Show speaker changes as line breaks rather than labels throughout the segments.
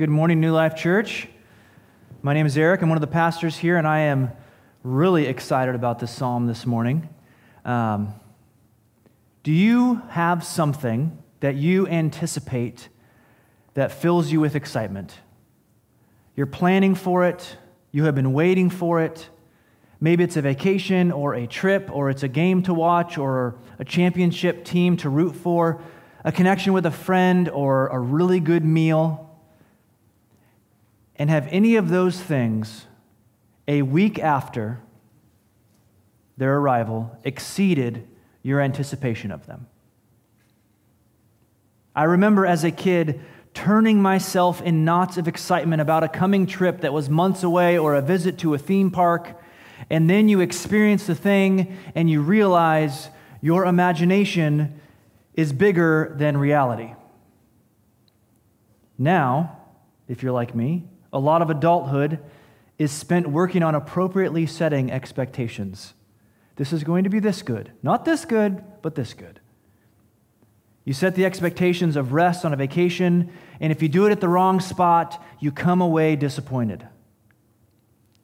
Good morning, New Life Church. My name is Eric. I'm one of the pastors here, and I am really excited about this psalm this morning. Um, do you have something that you anticipate that fills you with excitement? You're planning for it, you have been waiting for it. Maybe it's a vacation or a trip, or it's a game to watch, or a championship team to root for a connection with a friend, or a really good meal? And have any of those things, a week after their arrival, exceeded your anticipation of them? I remember as a kid turning myself in knots of excitement about a coming trip that was months away or a visit to a theme park. And then you experience the thing and you realize your imagination is bigger than reality. Now, if you're like me, a lot of adulthood is spent working on appropriately setting expectations. This is going to be this good. Not this good, but this good. You set the expectations of rest on a vacation, and if you do it at the wrong spot, you come away disappointed.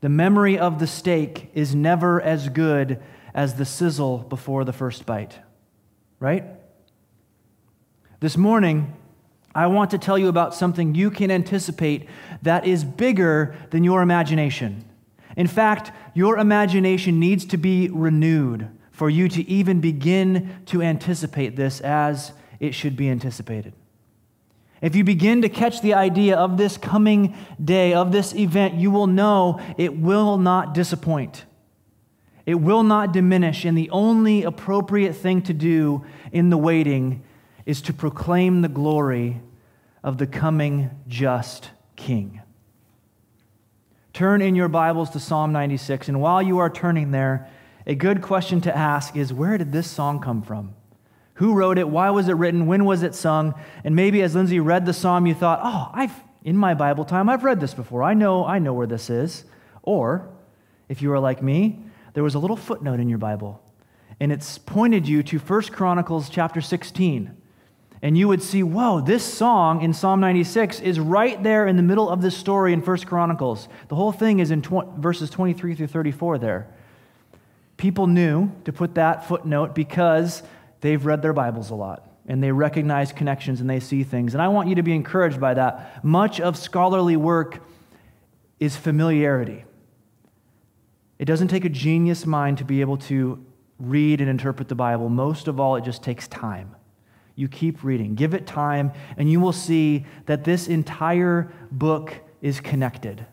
The memory of the steak is never as good as the sizzle before the first bite, right? This morning, I want to tell you about something you can anticipate that is bigger than your imagination. In fact, your imagination needs to be renewed for you to even begin to anticipate this as it should be anticipated. If you begin to catch the idea of this coming day, of this event, you will know it will not disappoint. It will not diminish, and the only appropriate thing to do in the waiting is to proclaim the glory of the coming just King. Turn in your Bibles to Psalm 96, and while you are turning there, a good question to ask is where did this song come from? Who wrote it? Why was it written? When was it sung? And maybe as Lindsay read the psalm, you thought, oh, I've, in my Bible time, I've read this before. I know, I know where this is. Or, if you are like me, there was a little footnote in your Bible, and it's pointed you to 1 Chronicles chapter 16 and you would see, whoa, this song in Psalm 96 is right there in the middle of this story in First Chronicles. The whole thing is in tw- verses 23 through 34 there. People knew to put that footnote because they've read their Bibles a lot and they recognize connections and they see things. And I want you to be encouraged by that. Much of scholarly work is familiarity. It doesn't take a genius mind to be able to read and interpret the Bible. Most of all, it just takes time you keep reading. Give it time, and you will see that this entire book is connected.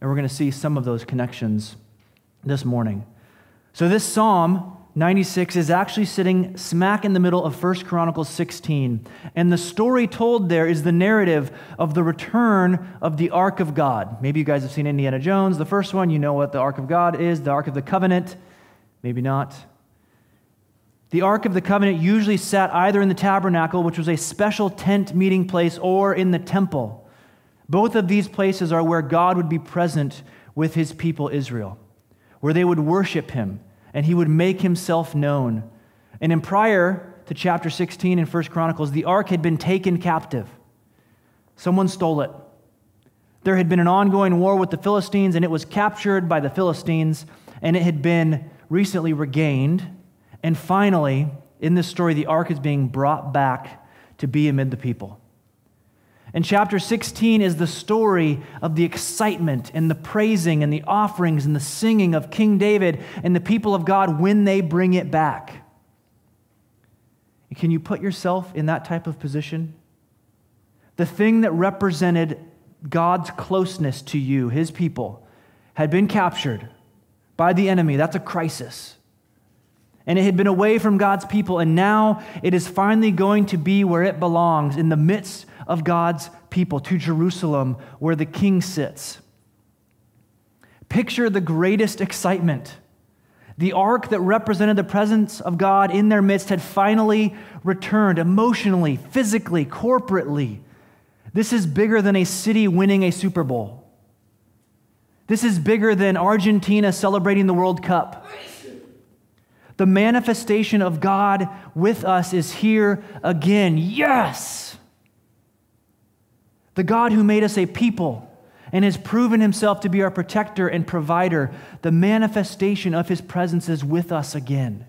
And we're going to see some of those connections this morning. So, this Psalm 96 is actually sitting smack in the middle of 1 Chronicles 16. And the story told there is the narrative of the return of the Ark of God. Maybe you guys have seen Indiana Jones, the first one. You know what the Ark of God is, the Ark of the Covenant. Maybe not. The Ark of the Covenant usually sat either in the tabernacle, which was a special tent meeting place, or in the temple. Both of these places are where God would be present with his people Israel, where they would worship him and he would make himself known. And in prior to chapter 16 in 1 Chronicles, the ark had been taken captive. Someone stole it. There had been an ongoing war with the Philistines, and it was captured by the Philistines, and it had been recently regained and finally, in this story, the ark is being brought back to be amid the people. And chapter 16 is the story of the excitement and the praising and the offerings and the singing of King David and the people of God when they bring it back. Can you put yourself in that type of position? The thing that represented God's closeness to you, his people, had been captured by the enemy. That's a crisis and it had been away from God's people, and now it is finally going to be where it belongs, in the midst of God's people, to Jerusalem, where the king sits. Picture the greatest excitement. The ark that represented the presence of God in their midst had finally returned emotionally, physically, corporately. This is bigger than a city winning a Super Bowl. This is bigger than Argentina celebrating the World Cup. The manifestation of God with us is here again. Yes! The God who made us a people and has proven himself to be our protector and provider, the manifestation of his presence is with us again.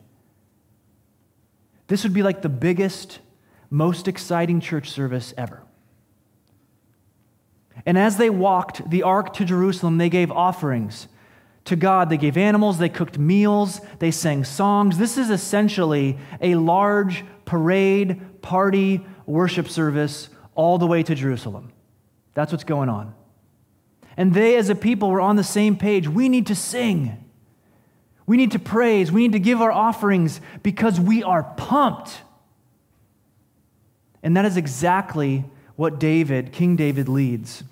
This would be like the biggest, most exciting church service ever. And as they walked the ark to Jerusalem, they gave offerings to God. They gave animals, they cooked meals, they sang songs. This is essentially a large parade, party, worship service all the way to Jerusalem. That's what's going on. And they, as a people, were on the same page. We need to sing. We need to praise. We need to give our offerings because we are pumped. And that is exactly what David, King David, leads.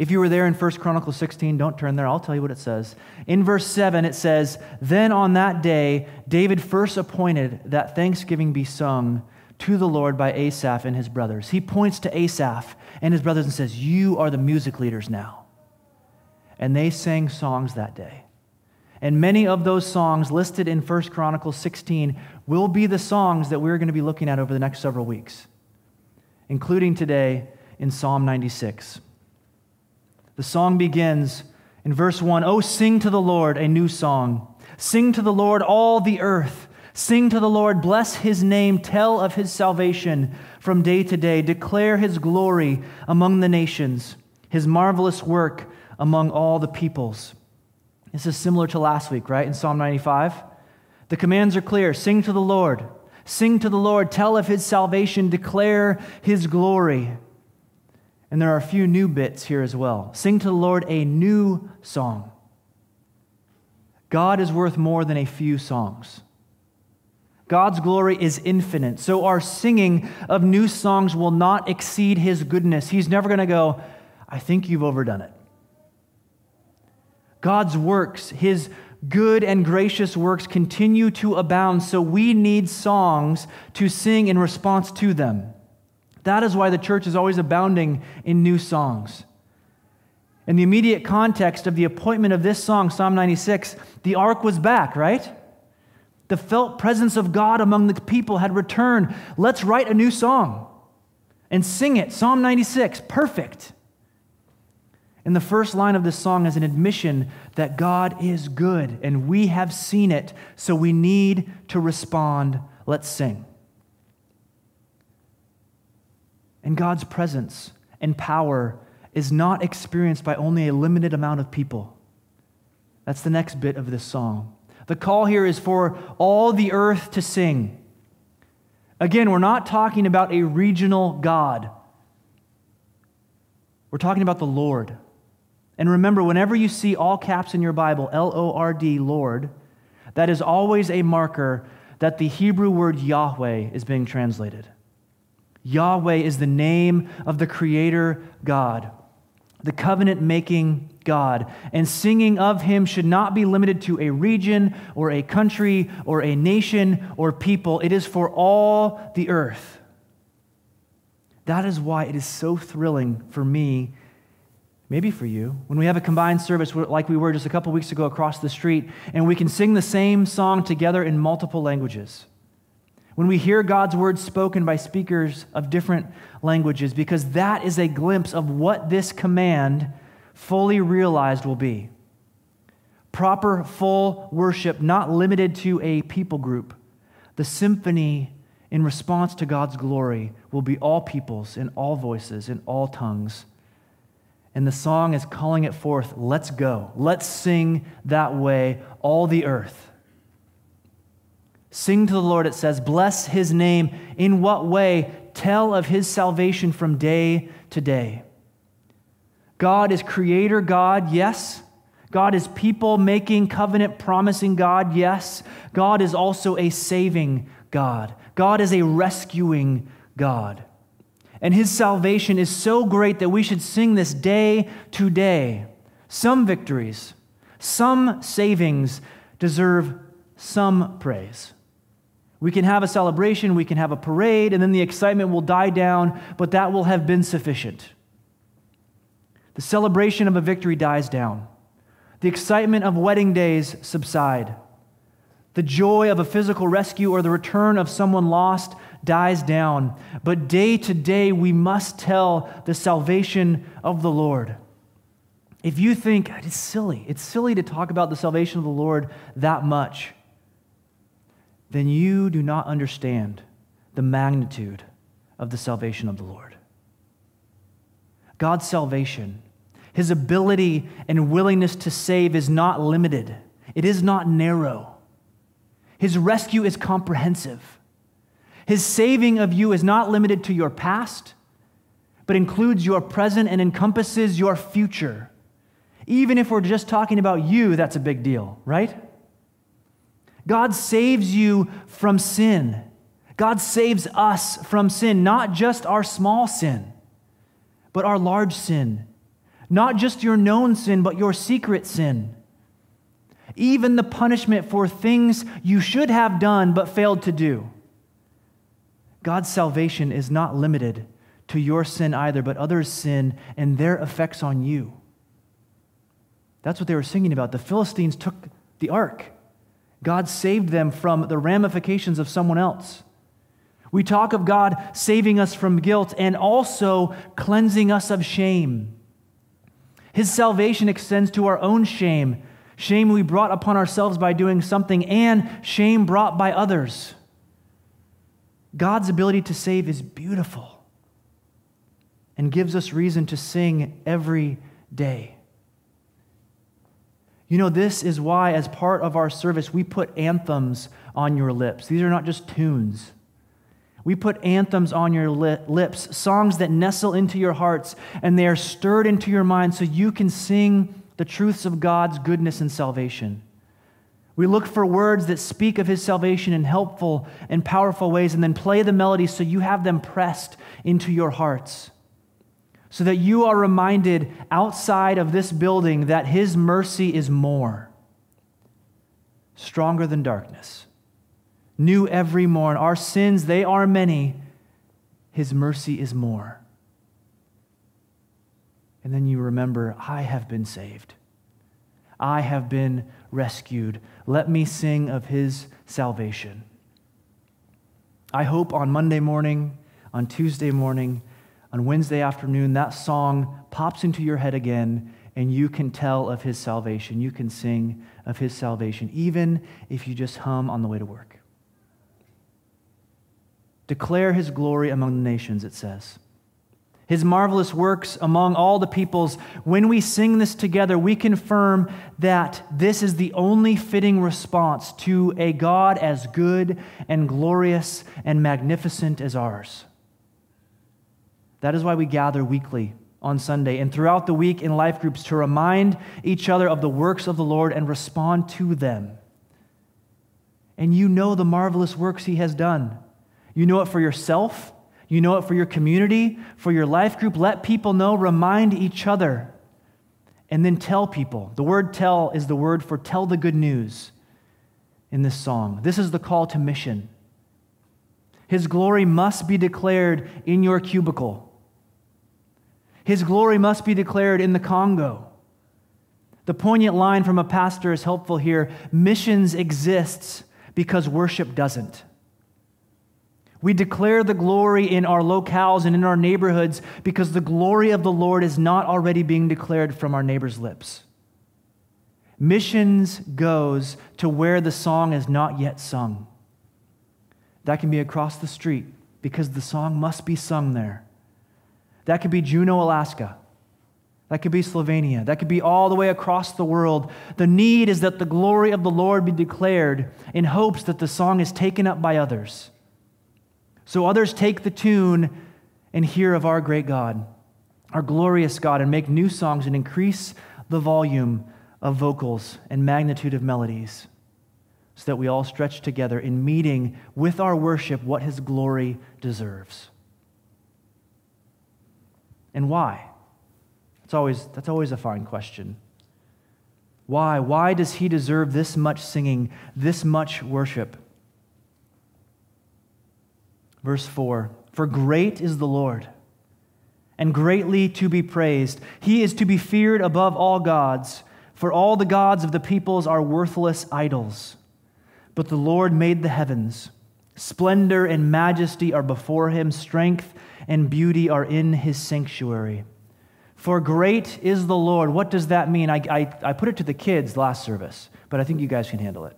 If you were there in 1 Chronicles 16, don't turn there. I'll tell you what it says. In verse 7, it says, Then on that day, David first appointed that thanksgiving be sung to the Lord by Asaph and his brothers. He points to Asaph and his brothers and says, You are the music leaders now. And they sang songs that day. And many of those songs listed in 1 Chronicles 16 will be the songs that we're going to be looking at over the next several weeks, including today in Psalm 96. The song begins in verse 1 Oh, sing to the Lord a new song. Sing to the Lord all the earth. Sing to the Lord, bless his name, tell of his salvation from day to day, declare his glory among the nations, his marvelous work among all the peoples. This is similar to last week, right? In Psalm 95. The commands are clear sing to the Lord, sing to the Lord, tell of his salvation, declare his glory. And there are a few new bits here as well. Sing to the Lord a new song. God is worth more than a few songs. God's glory is infinite. So our singing of new songs will not exceed his goodness. He's never going to go, I think you've overdone it. God's works, his good and gracious works, continue to abound. So we need songs to sing in response to them. That is why the church is always abounding in new songs. In the immediate context of the appointment of this song, Psalm 96, the ark was back, right? The felt presence of God among the people had returned. Let's write a new song and sing it. Psalm 96, perfect. And the first line of this song is an admission that God is good and we have seen it, so we need to respond. Let's sing. And God's presence and power is not experienced by only a limited amount of people. That's the next bit of this song. The call here is for all the earth to sing. Again, we're not talking about a regional God. We're talking about the Lord. And remember, whenever you see all caps in your Bible, L O R D, Lord, that is always a marker that the Hebrew word Yahweh is being translated. Yahweh is the name of the Creator God, the covenant making God. And singing of Him should not be limited to a region or a country or a nation or people, it is for all the earth. That is why it is so thrilling for me, maybe for you, when we have a combined service like we were just a couple weeks ago across the street, and we can sing the same song together in multiple languages when we hear God's word spoken by speakers of different languages, because that is a glimpse of what this command, fully realized, will be. Proper, full worship, not limited to a people group. The symphony in response to God's glory will be all peoples, in all voices, in all tongues. And the song is calling it forth let's go. Let's sing that way, all the earth. Sing to the Lord, it says, bless his name. In what way? Tell of his salvation from day to day. God is creator God, yes. God is people making covenant promising God, yes. God is also a saving God. God is a rescuing God. And his salvation is so great that we should sing this day to day. Some victories, some savings deserve some praise. We can have a celebration, we can have a parade, and then the excitement will die down, but that will have been sufficient. The celebration of a victory dies down. The excitement of wedding days subside. The joy of a physical rescue or the return of someone lost dies down, but day to day we must tell the salvation of the Lord. If you think it's silly, it's silly to talk about the salvation of the Lord that much, then you do not understand the magnitude of the salvation of the Lord. God's salvation, his ability and willingness to save is not limited, it is not narrow. His rescue is comprehensive. His saving of you is not limited to your past, but includes your present and encompasses your future. Even if we're just talking about you, that's a big deal, right? God saves you from sin. God saves us from sin, not just our small sin, but our large sin. Not just your known sin, but your secret sin even the punishment for things you should have done but failed to do. God's salvation is not limited to your sin either, but others' sin and their effects on you. That's what they were singing about. The Philistines took the ark, God saved them from the ramifications of someone else. We talk of God saving us from guilt and also cleansing us of shame. His salvation extends to our own shame shame we brought upon ourselves by doing something, and shame brought by others. God's ability to save is beautiful and gives us reason to sing every day. You know, this is why, as part of our service, we put anthems on your lips. These are not just tunes. We put anthems on your lips, songs that nestle into your hearts, and they are stirred into your mind so you can sing the truths of God's goodness and salvation. We look for words that speak of his salvation in helpful and powerful ways and then play the melodies so you have them pressed into your hearts. So that you are reminded outside of this building that his mercy is more, stronger than darkness, new every morn. Our sins, they are many, his mercy is more. And then you remember, I have been saved. I have been rescued. Let me sing of his salvation. I hope on Monday morning, on Tuesday morning, on Wednesday afternoon, that song pops into your head again and you can tell of his salvation. You can sing of his salvation, even if you just hum on the way to work. Declare his glory among the nations, it says his marvelous works among all the peoples, when we sing this together, we confirm that this is the only fitting response to a God as good and glorious and magnificent as ours. That is why we gather weekly on Sunday and throughout the week in life groups to remind each other of the works of the Lord and respond to them. And you know the marvelous works he has done. You know it for yourself you know it for your community, for your life group. Let people know, remind each other, and then tell people. The word tell is the word for tell the good news in this song. This is the call to mission. His glory must be declared in your cubicle. His glory must be declared in the Congo. The poignant line from a pastor is helpful here. Missions exists because worship doesn't. We declare the glory in our locales and in our neighborhoods because the glory of the Lord is not already being declared from our neighbor's lips. Missions goes to where the song is not yet sung. That can be across the street because the song must be sung there. That could be Juneau, Alaska. That could be Slovenia. That could be all the way across the world. The need is that the glory of the Lord be declared in hopes that the song is taken up by others. So others take the tune and hear of our great God, our glorious God, and make new songs and increase the volume of vocals and magnitude of melodies so that we all stretch together in meeting with our worship what his glory deserves. And why? That's always, that's always a fine question. Why? Why does he deserve this much singing, this much worship? Verse 4 For great is the Lord, and greatly to be praised. He is to be feared above all gods, for all the gods of the peoples are worthless idols. But the Lord made the heavens. Splendor and majesty are before him, strength and beauty are in his sanctuary. For great is the Lord. What does that mean? I, I, I put it to the kids last service, but I think you guys can handle it.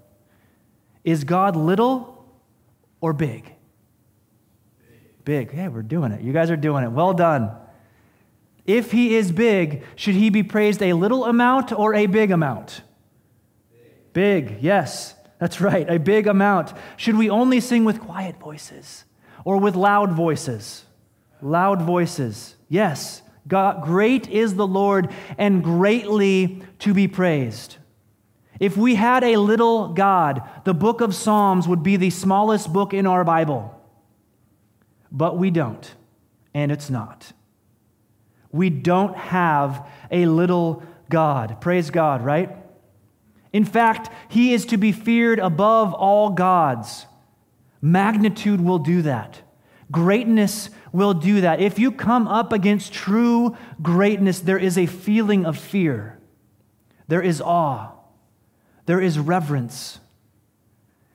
Is God little or big? Big. Hey, we're doing it. You guys are doing it. Well done. If he is big, should he be praised a little amount or a big amount? Big, big yes. That's right, a big amount. Should we only sing with quiet voices or with loud voices? Loud voices. Yes. God, great is the Lord and greatly to be praised. If we had a little God, the book of Psalms would be the smallest book in our Bible. But we don't, and it's not. We don't have a little God. Praise God, right? In fact, he is to be feared above all gods. Magnitude will do that. Greatness will do that. If you come up against true greatness, there is a feeling of fear, there is awe, there is reverence.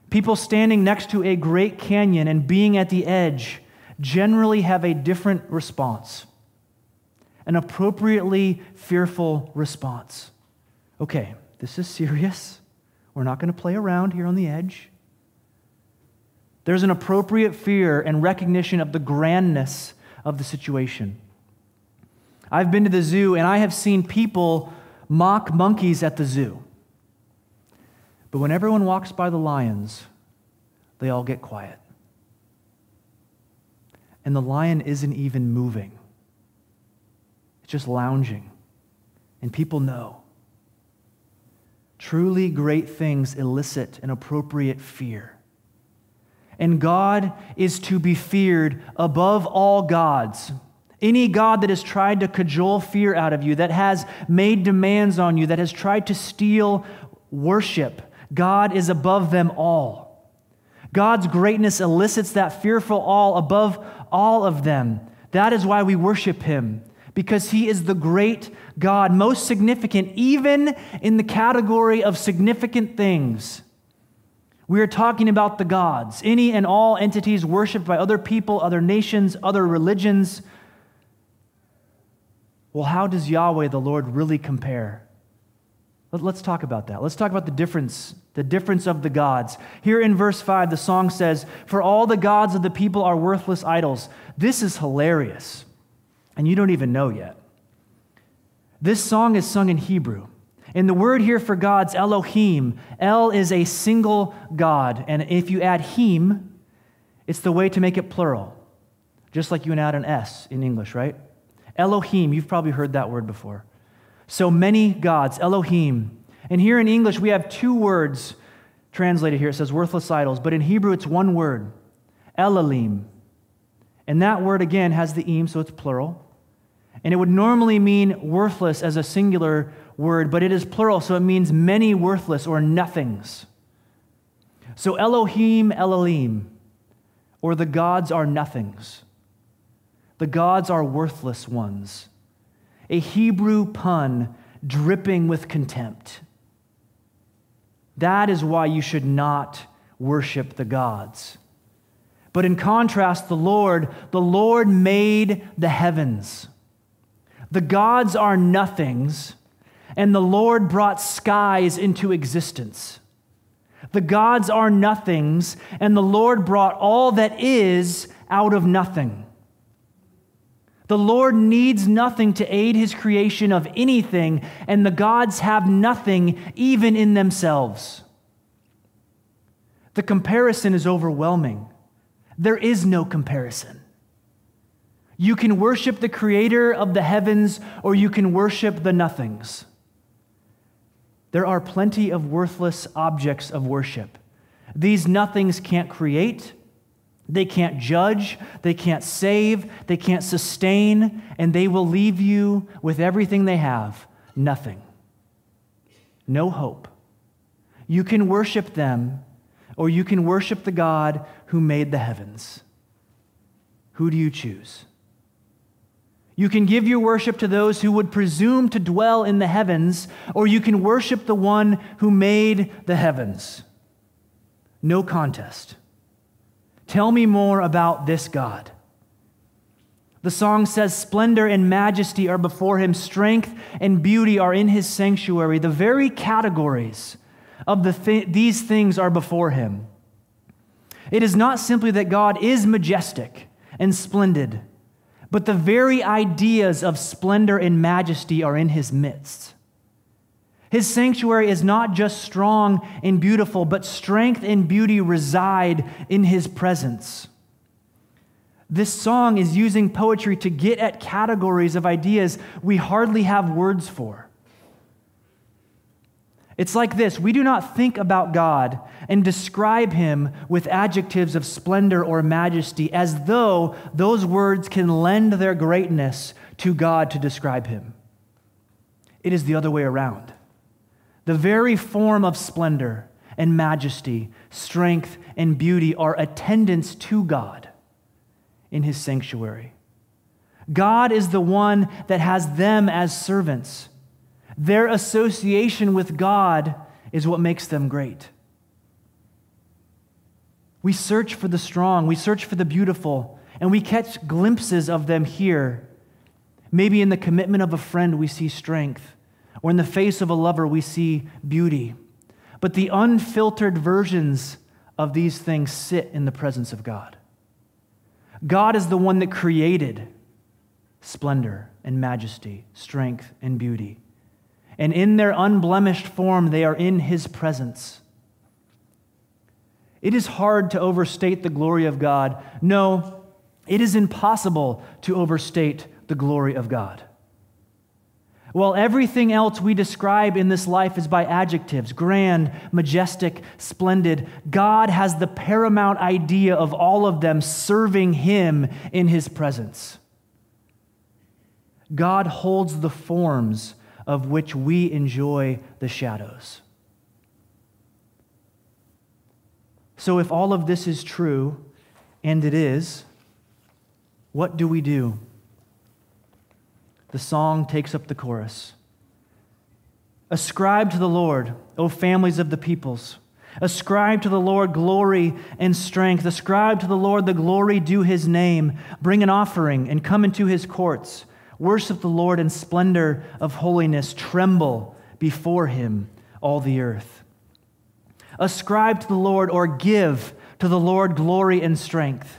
People standing next to a great canyon and being at the edge generally have a different response, an appropriately fearful response. Okay, this is serious. We're not going to play around here on the edge. There's an appropriate fear and recognition of the grandness of the situation. I've been to the zoo and I have seen people mock monkeys at the zoo. But when everyone walks by the lions, they all get quiet. And the lion isn't even moving, it's just lounging. And people know. Truly great things elicit an appropriate fear. And God is to be feared above all gods. Any God that has tried to cajole fear out of you, that has made demands on you, that has tried to steal worship, God is above them all. God's greatness elicits that fearful awe above all of them. That is why we worship Him, because He is the great God, most significant, even in the category of significant things. We are talking about the gods, any and all entities worshiped by other people, other nations, other religions. Well, how does Yahweh, the Lord, really compare? Let's talk about that. Let's talk about the difference, the difference of the gods. Here in verse 5, the song says, For all the gods of the people are worthless idols. This is hilarious, and you don't even know yet. This song is sung in Hebrew. And the word here for God's Elohim. El is a single God. And if you add him, it's the way to make it plural, just like you would add an S in English, right? Elohim, you've probably heard that word before. So many gods, Elohim. And here in English, we have two words translated here. It says worthless idols, but in Hebrew, it's one word, Elalim. And that word, again, has the im, so it's plural. And it would normally mean worthless as a singular word, but it is plural, so it means many worthless or nothings. So Elohim, Elohim, or the gods are nothings. The gods are worthless ones. A Hebrew pun dripping with contempt. That is why you should not worship the gods. But in contrast, the Lord, the Lord made the heavens. The gods are nothings, and the Lord brought skies into existence. The gods are nothings, and the Lord brought all that is out of nothing. The Lord needs nothing to aid his creation of anything, and the gods have nothing even in themselves. The comparison is overwhelming. There is no comparison. You can worship the creator of the heavens, or you can worship the nothings. There are plenty of worthless objects of worship. These nothings can't create, they can't judge, they can't save, they can't sustain, and they will leave you with everything they have nothing. No hope. You can worship them, or you can worship the God who made the heavens. Who do you choose? You can give your worship to those who would presume to dwell in the heavens, or you can worship the one who made the heavens. No contest. Tell me more about this God. The song says, Splendor and majesty are before him, strength and beauty are in his sanctuary. The very categories of the th- these things are before him. It is not simply that God is majestic and splendid, but the very ideas of splendor and majesty are in his midst. His sanctuary is not just strong and beautiful, but strength and beauty reside in his presence. This song is using poetry to get at categories of ideas we hardly have words for. It's like this we do not think about God and describe him with adjectives of splendor or majesty as though those words can lend their greatness to God to describe him. It is the other way around. The very form of splendor and majesty, strength and beauty are attendants to God in his sanctuary. God is the one that has them as servants. Their association with God is what makes them great. We search for the strong, we search for the beautiful, and we catch glimpses of them here. Maybe in the commitment of a friend, we see strength, or in the face of a lover, we see beauty. But the unfiltered versions of these things sit in the presence of God. God is the one that created splendor and majesty, strength and beauty. And in their unblemished form, they are in his presence. It is hard to overstate the glory of God. No, it is impossible to overstate the glory of God. While everything else we describe in this life is by adjectives grand, majestic, splendid, God has the paramount idea of all of them serving Him in His presence. God holds the forms of which we enjoy the shadows. So, if all of this is true, and it is, what do we do? the song takes up the chorus. Ascribe to the Lord, O families of the peoples. Ascribe to the Lord glory and strength. Ascribe to the Lord the glory due his name. Bring an offering and come into his courts. Worship the Lord in splendor of holiness. Tremble before him, all the earth. Ascribe to the Lord or give to the Lord glory and strength.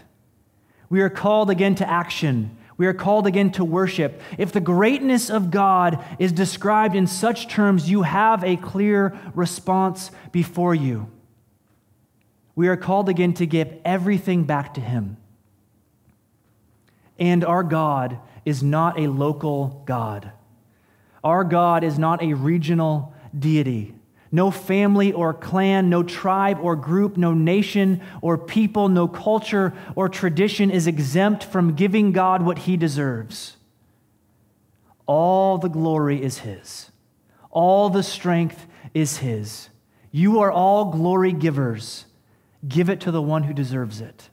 We are called again to action we are called again to worship. If the greatness of God is described in such terms, you have a clear response before you. We are called again to give everything back to Him. And our God is not a local God. Our God is not a regional deity. No family or clan, no tribe or group, no nation or people, no culture or tradition is exempt from giving God what he deserves. All the glory is his, all the strength is his. You are all glory givers. Give it to the one who deserves it.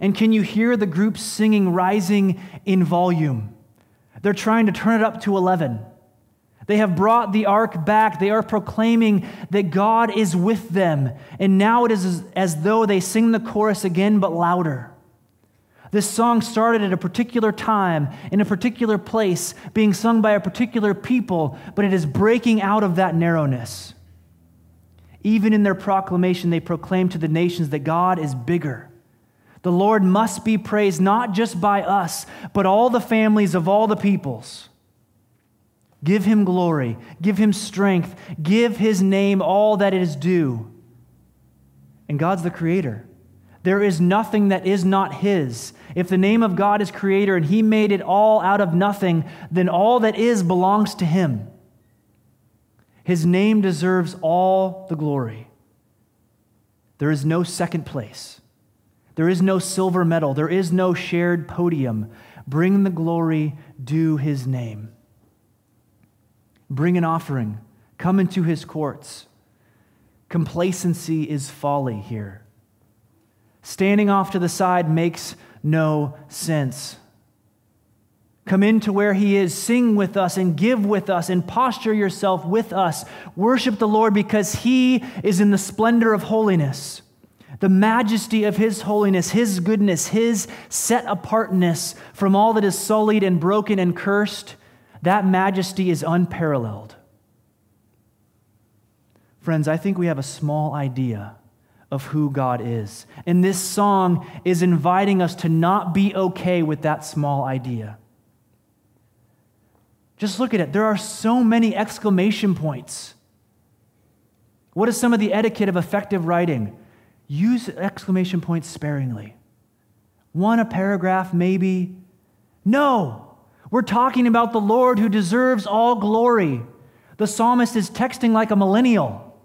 And can you hear the group singing, rising in volume? They're trying to turn it up to 11. They have brought the ark back. They are proclaiming that God is with them. And now it is as, though they sing the chorus again, but louder. This song started at a particular time, in a particular place, being sung by a particular people, but it is breaking out of that narrowness. Even in their proclamation, they proclaim to the nations that God is bigger. The Lord must be praised not just by us, but all the families of all the peoples. Give him glory, give him strength, give his name all that it is due. And God's the creator. There is nothing that is not his. If the name of God is creator and he made it all out of nothing, then all that is belongs to him. His name deserves all the glory. There is no second place. There is no silver medal. There is no shared podium. Bring the glory due his name. Bring an offering. Come into his courts. Complacency is folly here. Standing off to the side makes no sense. Come into where he is, sing with us, and give with us, and posture yourself with us. Worship the Lord because he is in the splendor of holiness. The majesty of His holiness, His goodness, His set apartness from all that is sullied and broken and cursed, that majesty is unparalleled. Friends, I think we have a small idea of who God is. And this song is inviting us to not be okay with that small idea. Just look at it. There are so many exclamation points. What is some of the etiquette of effective writing? Use exclamation points sparingly. One a paragraph, maybe. No, we're talking about the Lord who deserves all glory. The psalmist is texting like a millennial.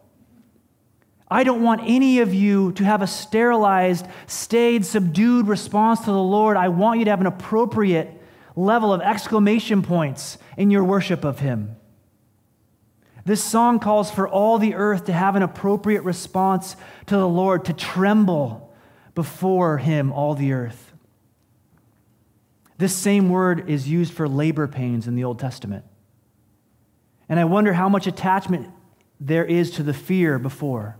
I don't want any of you to have a sterilized, staid, subdued response to the Lord. I want you to have an appropriate level of exclamation points in your worship of Him. This song calls for all the earth to have an appropriate response to the Lord, to tremble before Him, all the earth. This same word is used for labor pains in the Old Testament. And I wonder how much attachment there is to the fear before.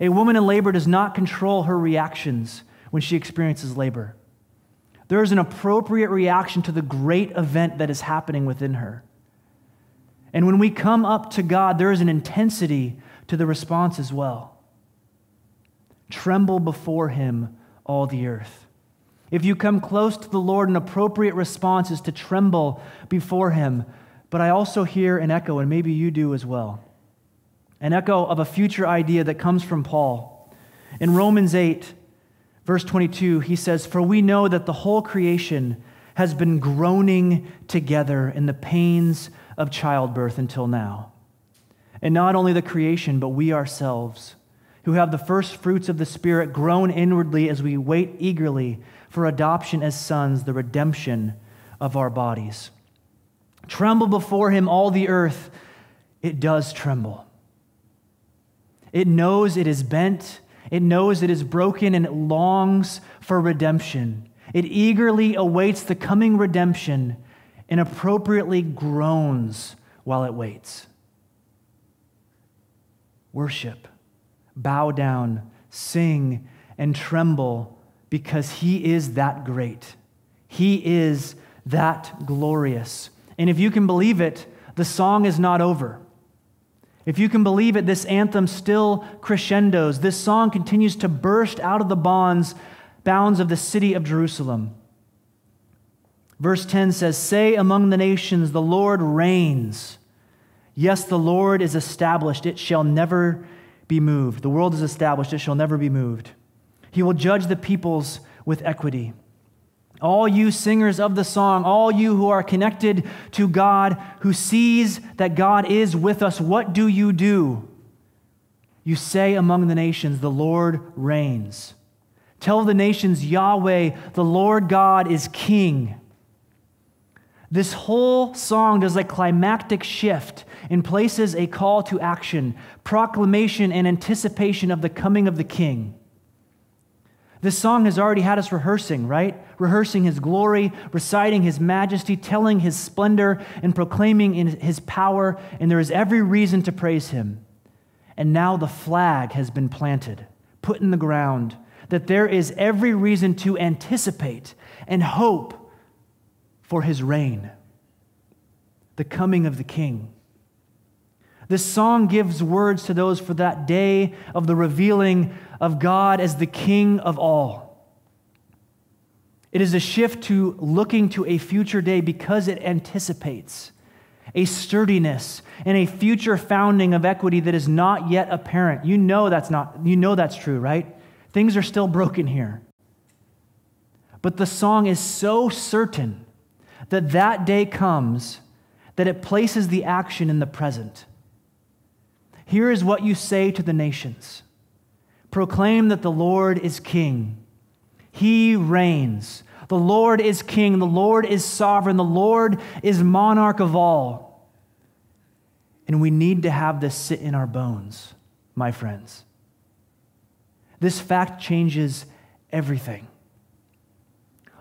A woman in labor does not control her reactions when she experiences labor. There is an appropriate reaction to the great event that is happening within her. And when we come up to God, there is an intensity to the response as well. Tremble before Him, all the earth. If you come close to the Lord, an appropriate response is to tremble before Him. But I also hear an echo, and maybe you do as well an echo of a future idea that comes from Paul. In Romans 8, verse 22, he says, For we know that the whole creation has been groaning together in the pains of childbirth until now. And not only the creation, but we ourselves, who have the first fruits of the Spirit, groan inwardly as we wait eagerly for adoption as sons, the redemption of our bodies. Tremble before him, all the earth. It does tremble. It knows it is bent, it knows it is broken, and it longs for redemption. It eagerly awaits the coming redemption and appropriately groans while it waits. Worship, bow down, sing, and tremble because He is that great. He is that glorious. And if you can believe it, the song is not over. If you can believe it, this anthem still crescendos. This song continues to burst out of the bonds, bounds of the city of Jerusalem. Verse 10 says, Say among the nations, the Lord reigns. Yes, the Lord is established, it shall never be moved. The world is established, it shall never be moved. He will judge the peoples with equity. All you singers of the song, all you who are connected to God, who sees that God is with us, what do you do? You say among the nations, The Lord reigns. Tell the nations, Yahweh, the Lord God is king. This whole song does a climactic shift and places a call to action, proclamation, and anticipation of the coming of the king. This song has already had us rehearsing, right? Rehearsing his glory, reciting his majesty, telling his splendor, and proclaiming his power, and there is every reason to praise him. And now the flag has been planted, put in the ground, that there is every reason to anticipate and hope for his reign, the coming of the king. This song gives words to those for that day of the revealing of God as the King of all. It is a shift to looking to a future day because it anticipates a sturdiness and a future founding of equity that is not yet apparent. You know that's not you know that's true, right? Things are still broken here. But the song is so certain that that day comes that it places the action in the present. Here is what you say to the nations Proclaim that the Lord is king. He reigns. The Lord is king. The Lord is sovereign. The Lord is monarch of all. And we need to have this sit in our bones, my friends. This fact changes everything.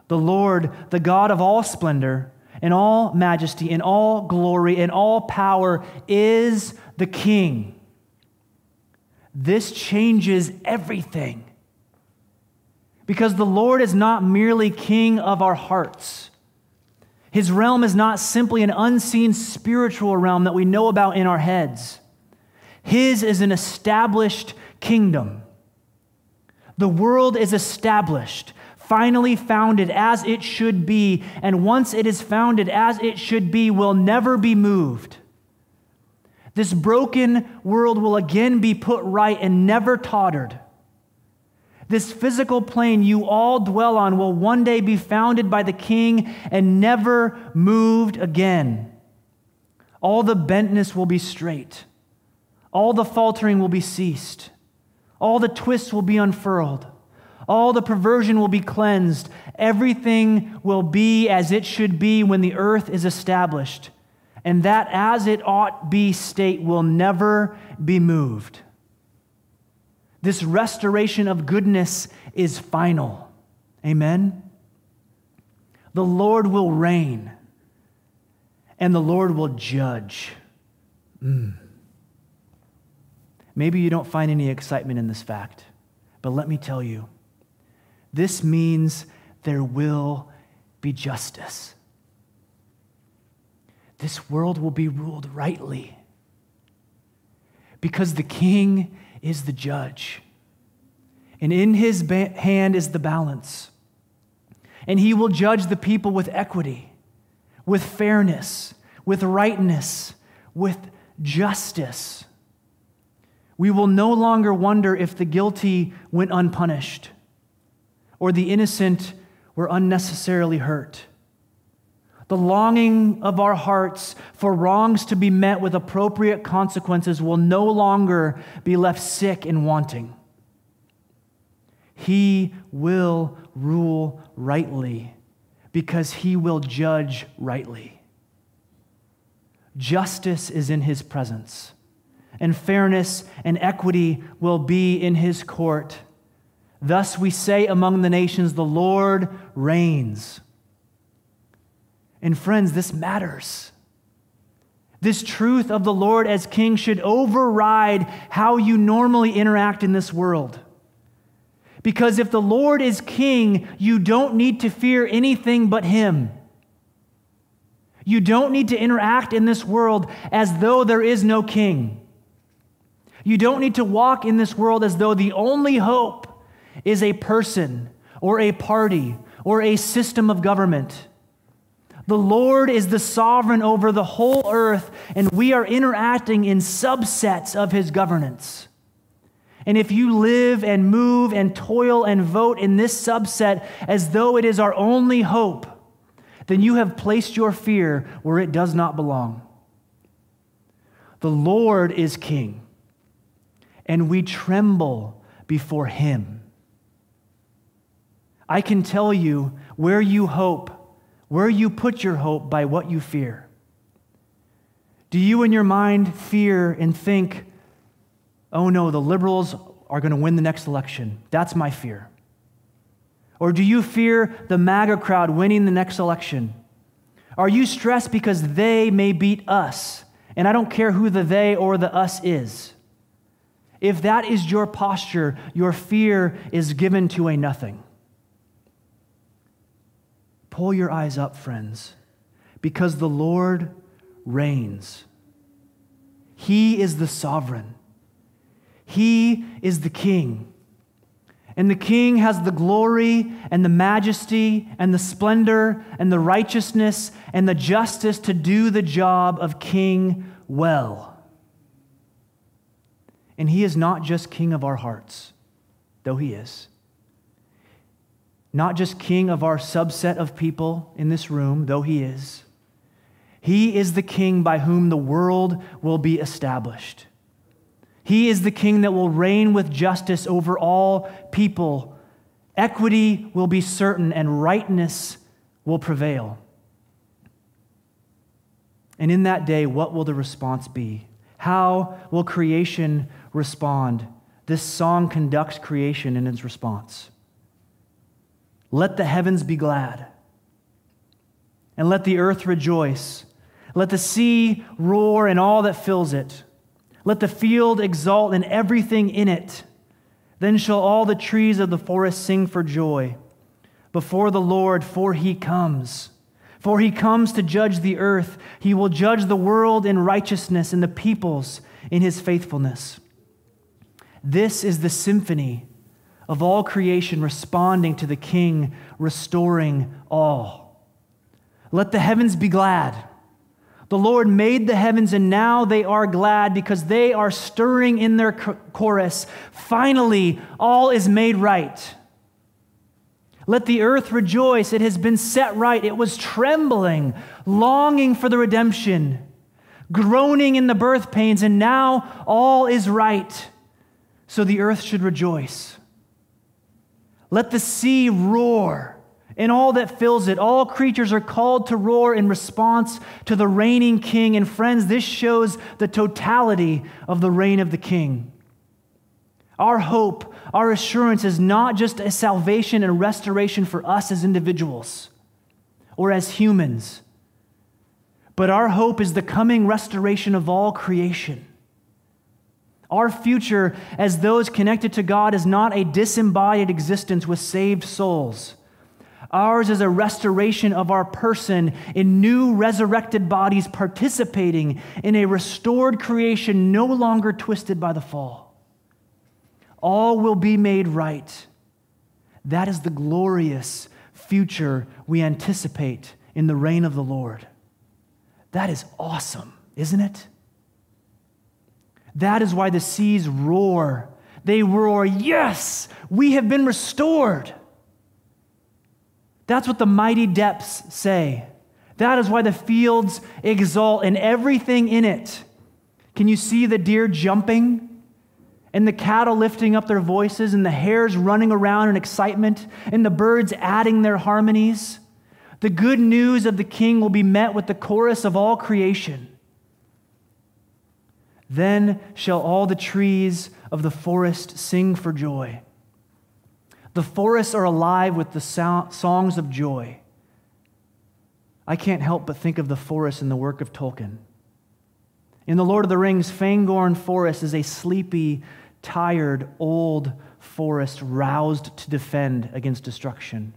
The Lord, the God of all splendor and all majesty and all glory and all power, is the King. This changes everything. Because the Lord is not merely king of our hearts. His realm is not simply an unseen spiritual realm that we know about in our heads. His is an established kingdom. The world is established, finally founded as it should be, and once it is founded as it should be, will never be moved. This broken world will again be put right and never tottered. This physical plane you all dwell on will one day be founded by the king and never moved again. All the bentness will be straight. All the faltering will be ceased. All the twists will be unfurled. All the perversion will be cleansed. Everything will be as it should be when the earth is established. And that as it ought be state will never be moved. This restoration of goodness is final. Amen? The Lord will reign and the Lord will judge. Mm. Maybe you don't find any excitement in this fact, but let me tell you this means there will be justice. This world will be ruled rightly because the king is the judge, and in his ba- hand is the balance. And he will judge the people with equity, with fairness, with rightness, with justice. We will no longer wonder if the guilty went unpunished or the innocent were unnecessarily hurt. The longing of our hearts for wrongs to be met with appropriate consequences will no longer be left sick and wanting. He will rule rightly because he will judge rightly. Justice is in his presence, and fairness and equity will be in his court. Thus we say among the nations, the Lord reigns. And friends, this matters. This truth of the Lord as King should override how you normally interact in this world. Because if the Lord is King, you don't need to fear anything but Him. You don't need to interact in this world as though there is no King. You don't need to walk in this world as though the only hope is a person or a party or a system of government. The Lord is the sovereign over the whole earth, and we are interacting in subsets of his governance. And if you live and move and toil and vote in this subset as though it is our only hope, then you have placed your fear where it does not belong. The Lord is king, and we tremble before him. I can tell you where you hope where you put your hope by what you fear. Do you in your mind fear and think, oh no, the liberals are going to win the next election? That's my fear. Or do you fear the MAGA crowd winning the next election? Are you stressed because they may beat us? And I don't care who the they or the us is. If that is your posture, your fear is given to a nothing. Pull your eyes up, friends, because the Lord reigns. He is the sovereign, He is the king. And the king has the glory and the majesty and the splendor and the righteousness and the justice to do the job of king well. And he is not just king of our hearts, though he is not just king of our subset of people in this room, though he is. He is the king by whom the world will be established. He is the king that will reign with justice over all people. Equity will be certain, and rightness will prevail. And in that day, what will the response be? How will creation respond? This song conducts creation in its response. Let the heavens be glad, and let the earth rejoice. Let the sea roar and all that fills it. Let the field exult and everything in it. Then shall all the trees of the forest sing for joy before the Lord, for he comes. For he comes to judge the earth. He will judge the world in righteousness and the peoples in his faithfulness. This is the symphony of all creation responding to the King, restoring all. Let the heavens be glad. The Lord made the heavens, and now they are glad because they are stirring in their chorus. Finally, all is made right. Let the earth rejoice. It has been set right. It was trembling, longing for the redemption, groaning in the birth pains, and now all is right. So the earth should rejoice. Let the sea roar and all that fills it. All creatures are called to roar in response to the reigning king. And friends, this shows the totality of the reign of the king. Our hope, our assurance is not just a salvation and restoration for us as individuals or as humans, but our hope is the coming restoration of all creation. Our future as those connected to God is not a disembodied existence with saved souls. Ours is a restoration of our person in new resurrected bodies, participating in a restored creation no longer twisted by the fall. All will be made right. That is the glorious future we anticipate in the reign of the Lord. That is awesome, isn't it? That is why the seas roar. They roar, Yes, we have been restored. That's what the mighty depths say. That is why the fields exult and everything in it. Can you see the deer jumping? And the cattle lifting up their voices, and the hares running around in excitement, and the birds adding their harmonies? The good news of the king will be met with the chorus of all creation. Then shall all the trees of the forest sing for joy. The forests are alive with the songs of joy. I can't help but think of the forest in the work of Tolkien. In The Lord of the Rings, Fangorn Forest is a sleepy, tired, old forest roused to defend against destruction.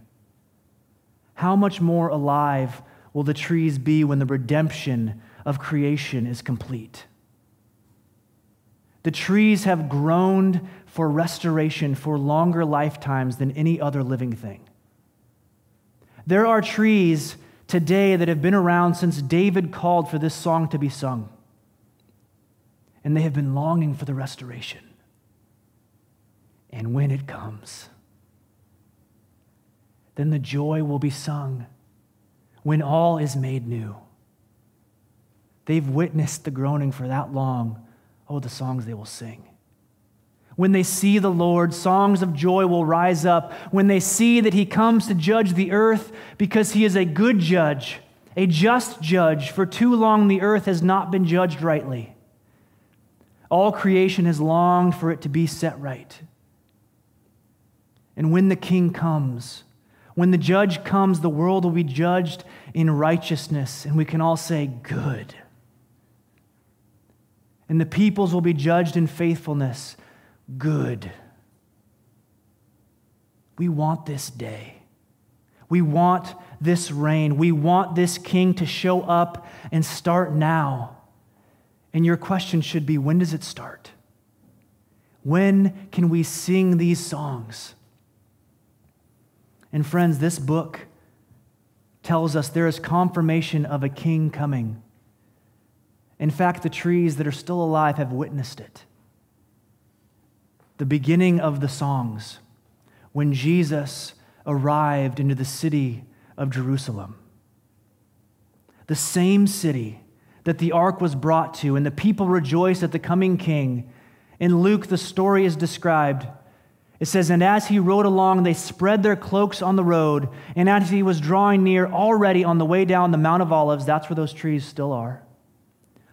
How much more alive will the trees be when the redemption of creation is complete? The trees have groaned for restoration for longer lifetimes than any other living thing. There are trees today that have been around since David called for this song to be sung, and they have been longing for the restoration. And when it comes, then the joy will be sung when all is made new. They've witnessed the groaning for that long. Oh, the songs they will sing. When they see the Lord, songs of joy will rise up. When they see that he comes to judge the earth because he is a good judge, a just judge, for too long the earth has not been judged rightly. All creation has longed for it to be set right. And when the king comes, when the judge comes, the world will be judged in righteousness, and we can all say, Good. And the peoples will be judged in faithfulness good. We want this day. We want this reign. We want this king to show up and start now. And your question should be when does it start? When can we sing these songs? And friends, this book tells us there is confirmation of a king coming. In fact, the trees that are still alive have witnessed it the beginning of the songs when Jesus arrived into the city of Jerusalem. The same city that the ark was brought to, and the people rejoiced at the coming king. In Luke, the story is described. It says, And as he rode along, they spread their cloaks on the road. And as he was drawing near, already on the way down the Mount of Olives, that's where those trees still are,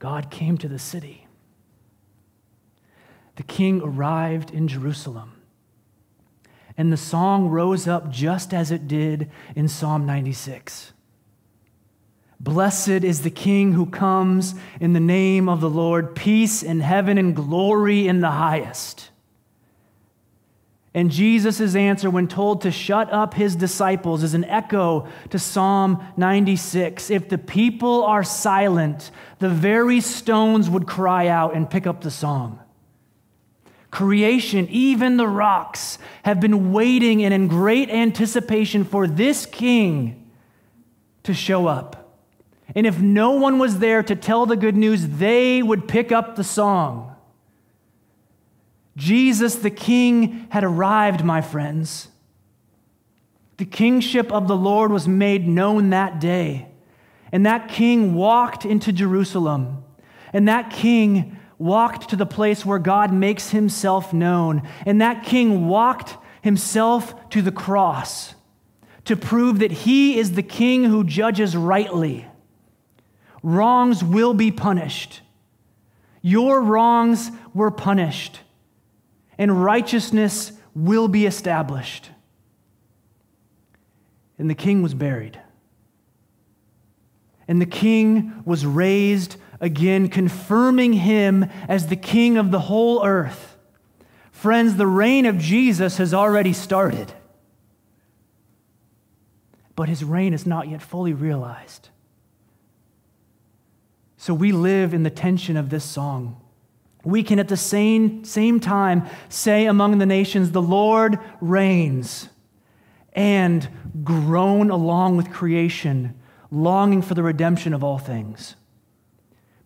God came to the city. The king arrived in Jerusalem. And the song rose up just as it did in Psalm 96. Blessed is the King who comes in the name of the Lord, peace in heaven and glory in the highest. And Jesus' answer, when told to shut up his disciples, is an echo to Psalm 96. If the people are silent, the very stones would cry out and pick up the song. Creation, even the rocks, have been waiting and in great anticipation for this king to show up. And if no one was there to tell the good news, they would pick up the song. Jesus the King had arrived, my friends. The kingship of the Lord was made known that day. And that king walked into Jerusalem. And that king walked to the place where God makes himself known. And that king walked himself to the cross to prove that he is the king who judges rightly Wrongs will be punished. Your wrongs were punished, and righteousness will be established. And the king was buried. And the king was raised again, confirming him as the king of the whole earth. Friends, the reign of Jesus has already started, but his reign is not yet fully realized. So we live in the tension of this song. We can at the same, same time say among the nations, The Lord reigns, and groan along with creation, longing for the redemption of all things,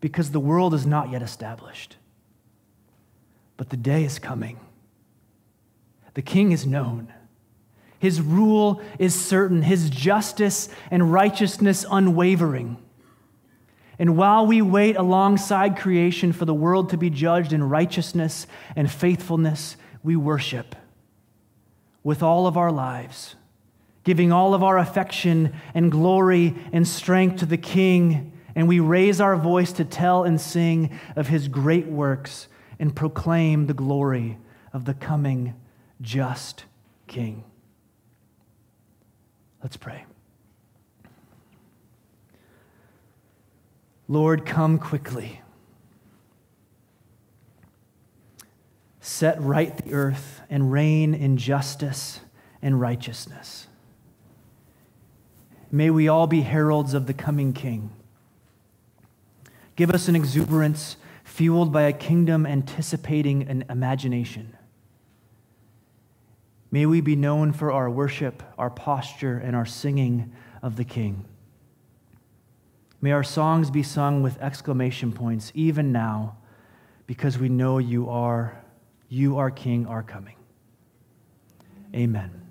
because the world is not yet established. But the day is coming. The king is known. His rule is certain, his justice and righteousness unwavering. And while we wait alongside creation for the world to be judged in righteousness and faithfulness, we worship with all of our lives, giving all of our affection and glory and strength to the King. And we raise our voice to tell and sing of his great works and proclaim the glory of the coming just King. Let's pray. Lord, come quickly. Set right the earth and reign in justice and righteousness. May we all be heralds of the coming King. Give us an exuberance fueled by a kingdom anticipating an imagination. May we be known for our worship, our posture, and our singing of the King. May our songs be sung with exclamation points, even now, because we know you are, you are King, are coming. Amen.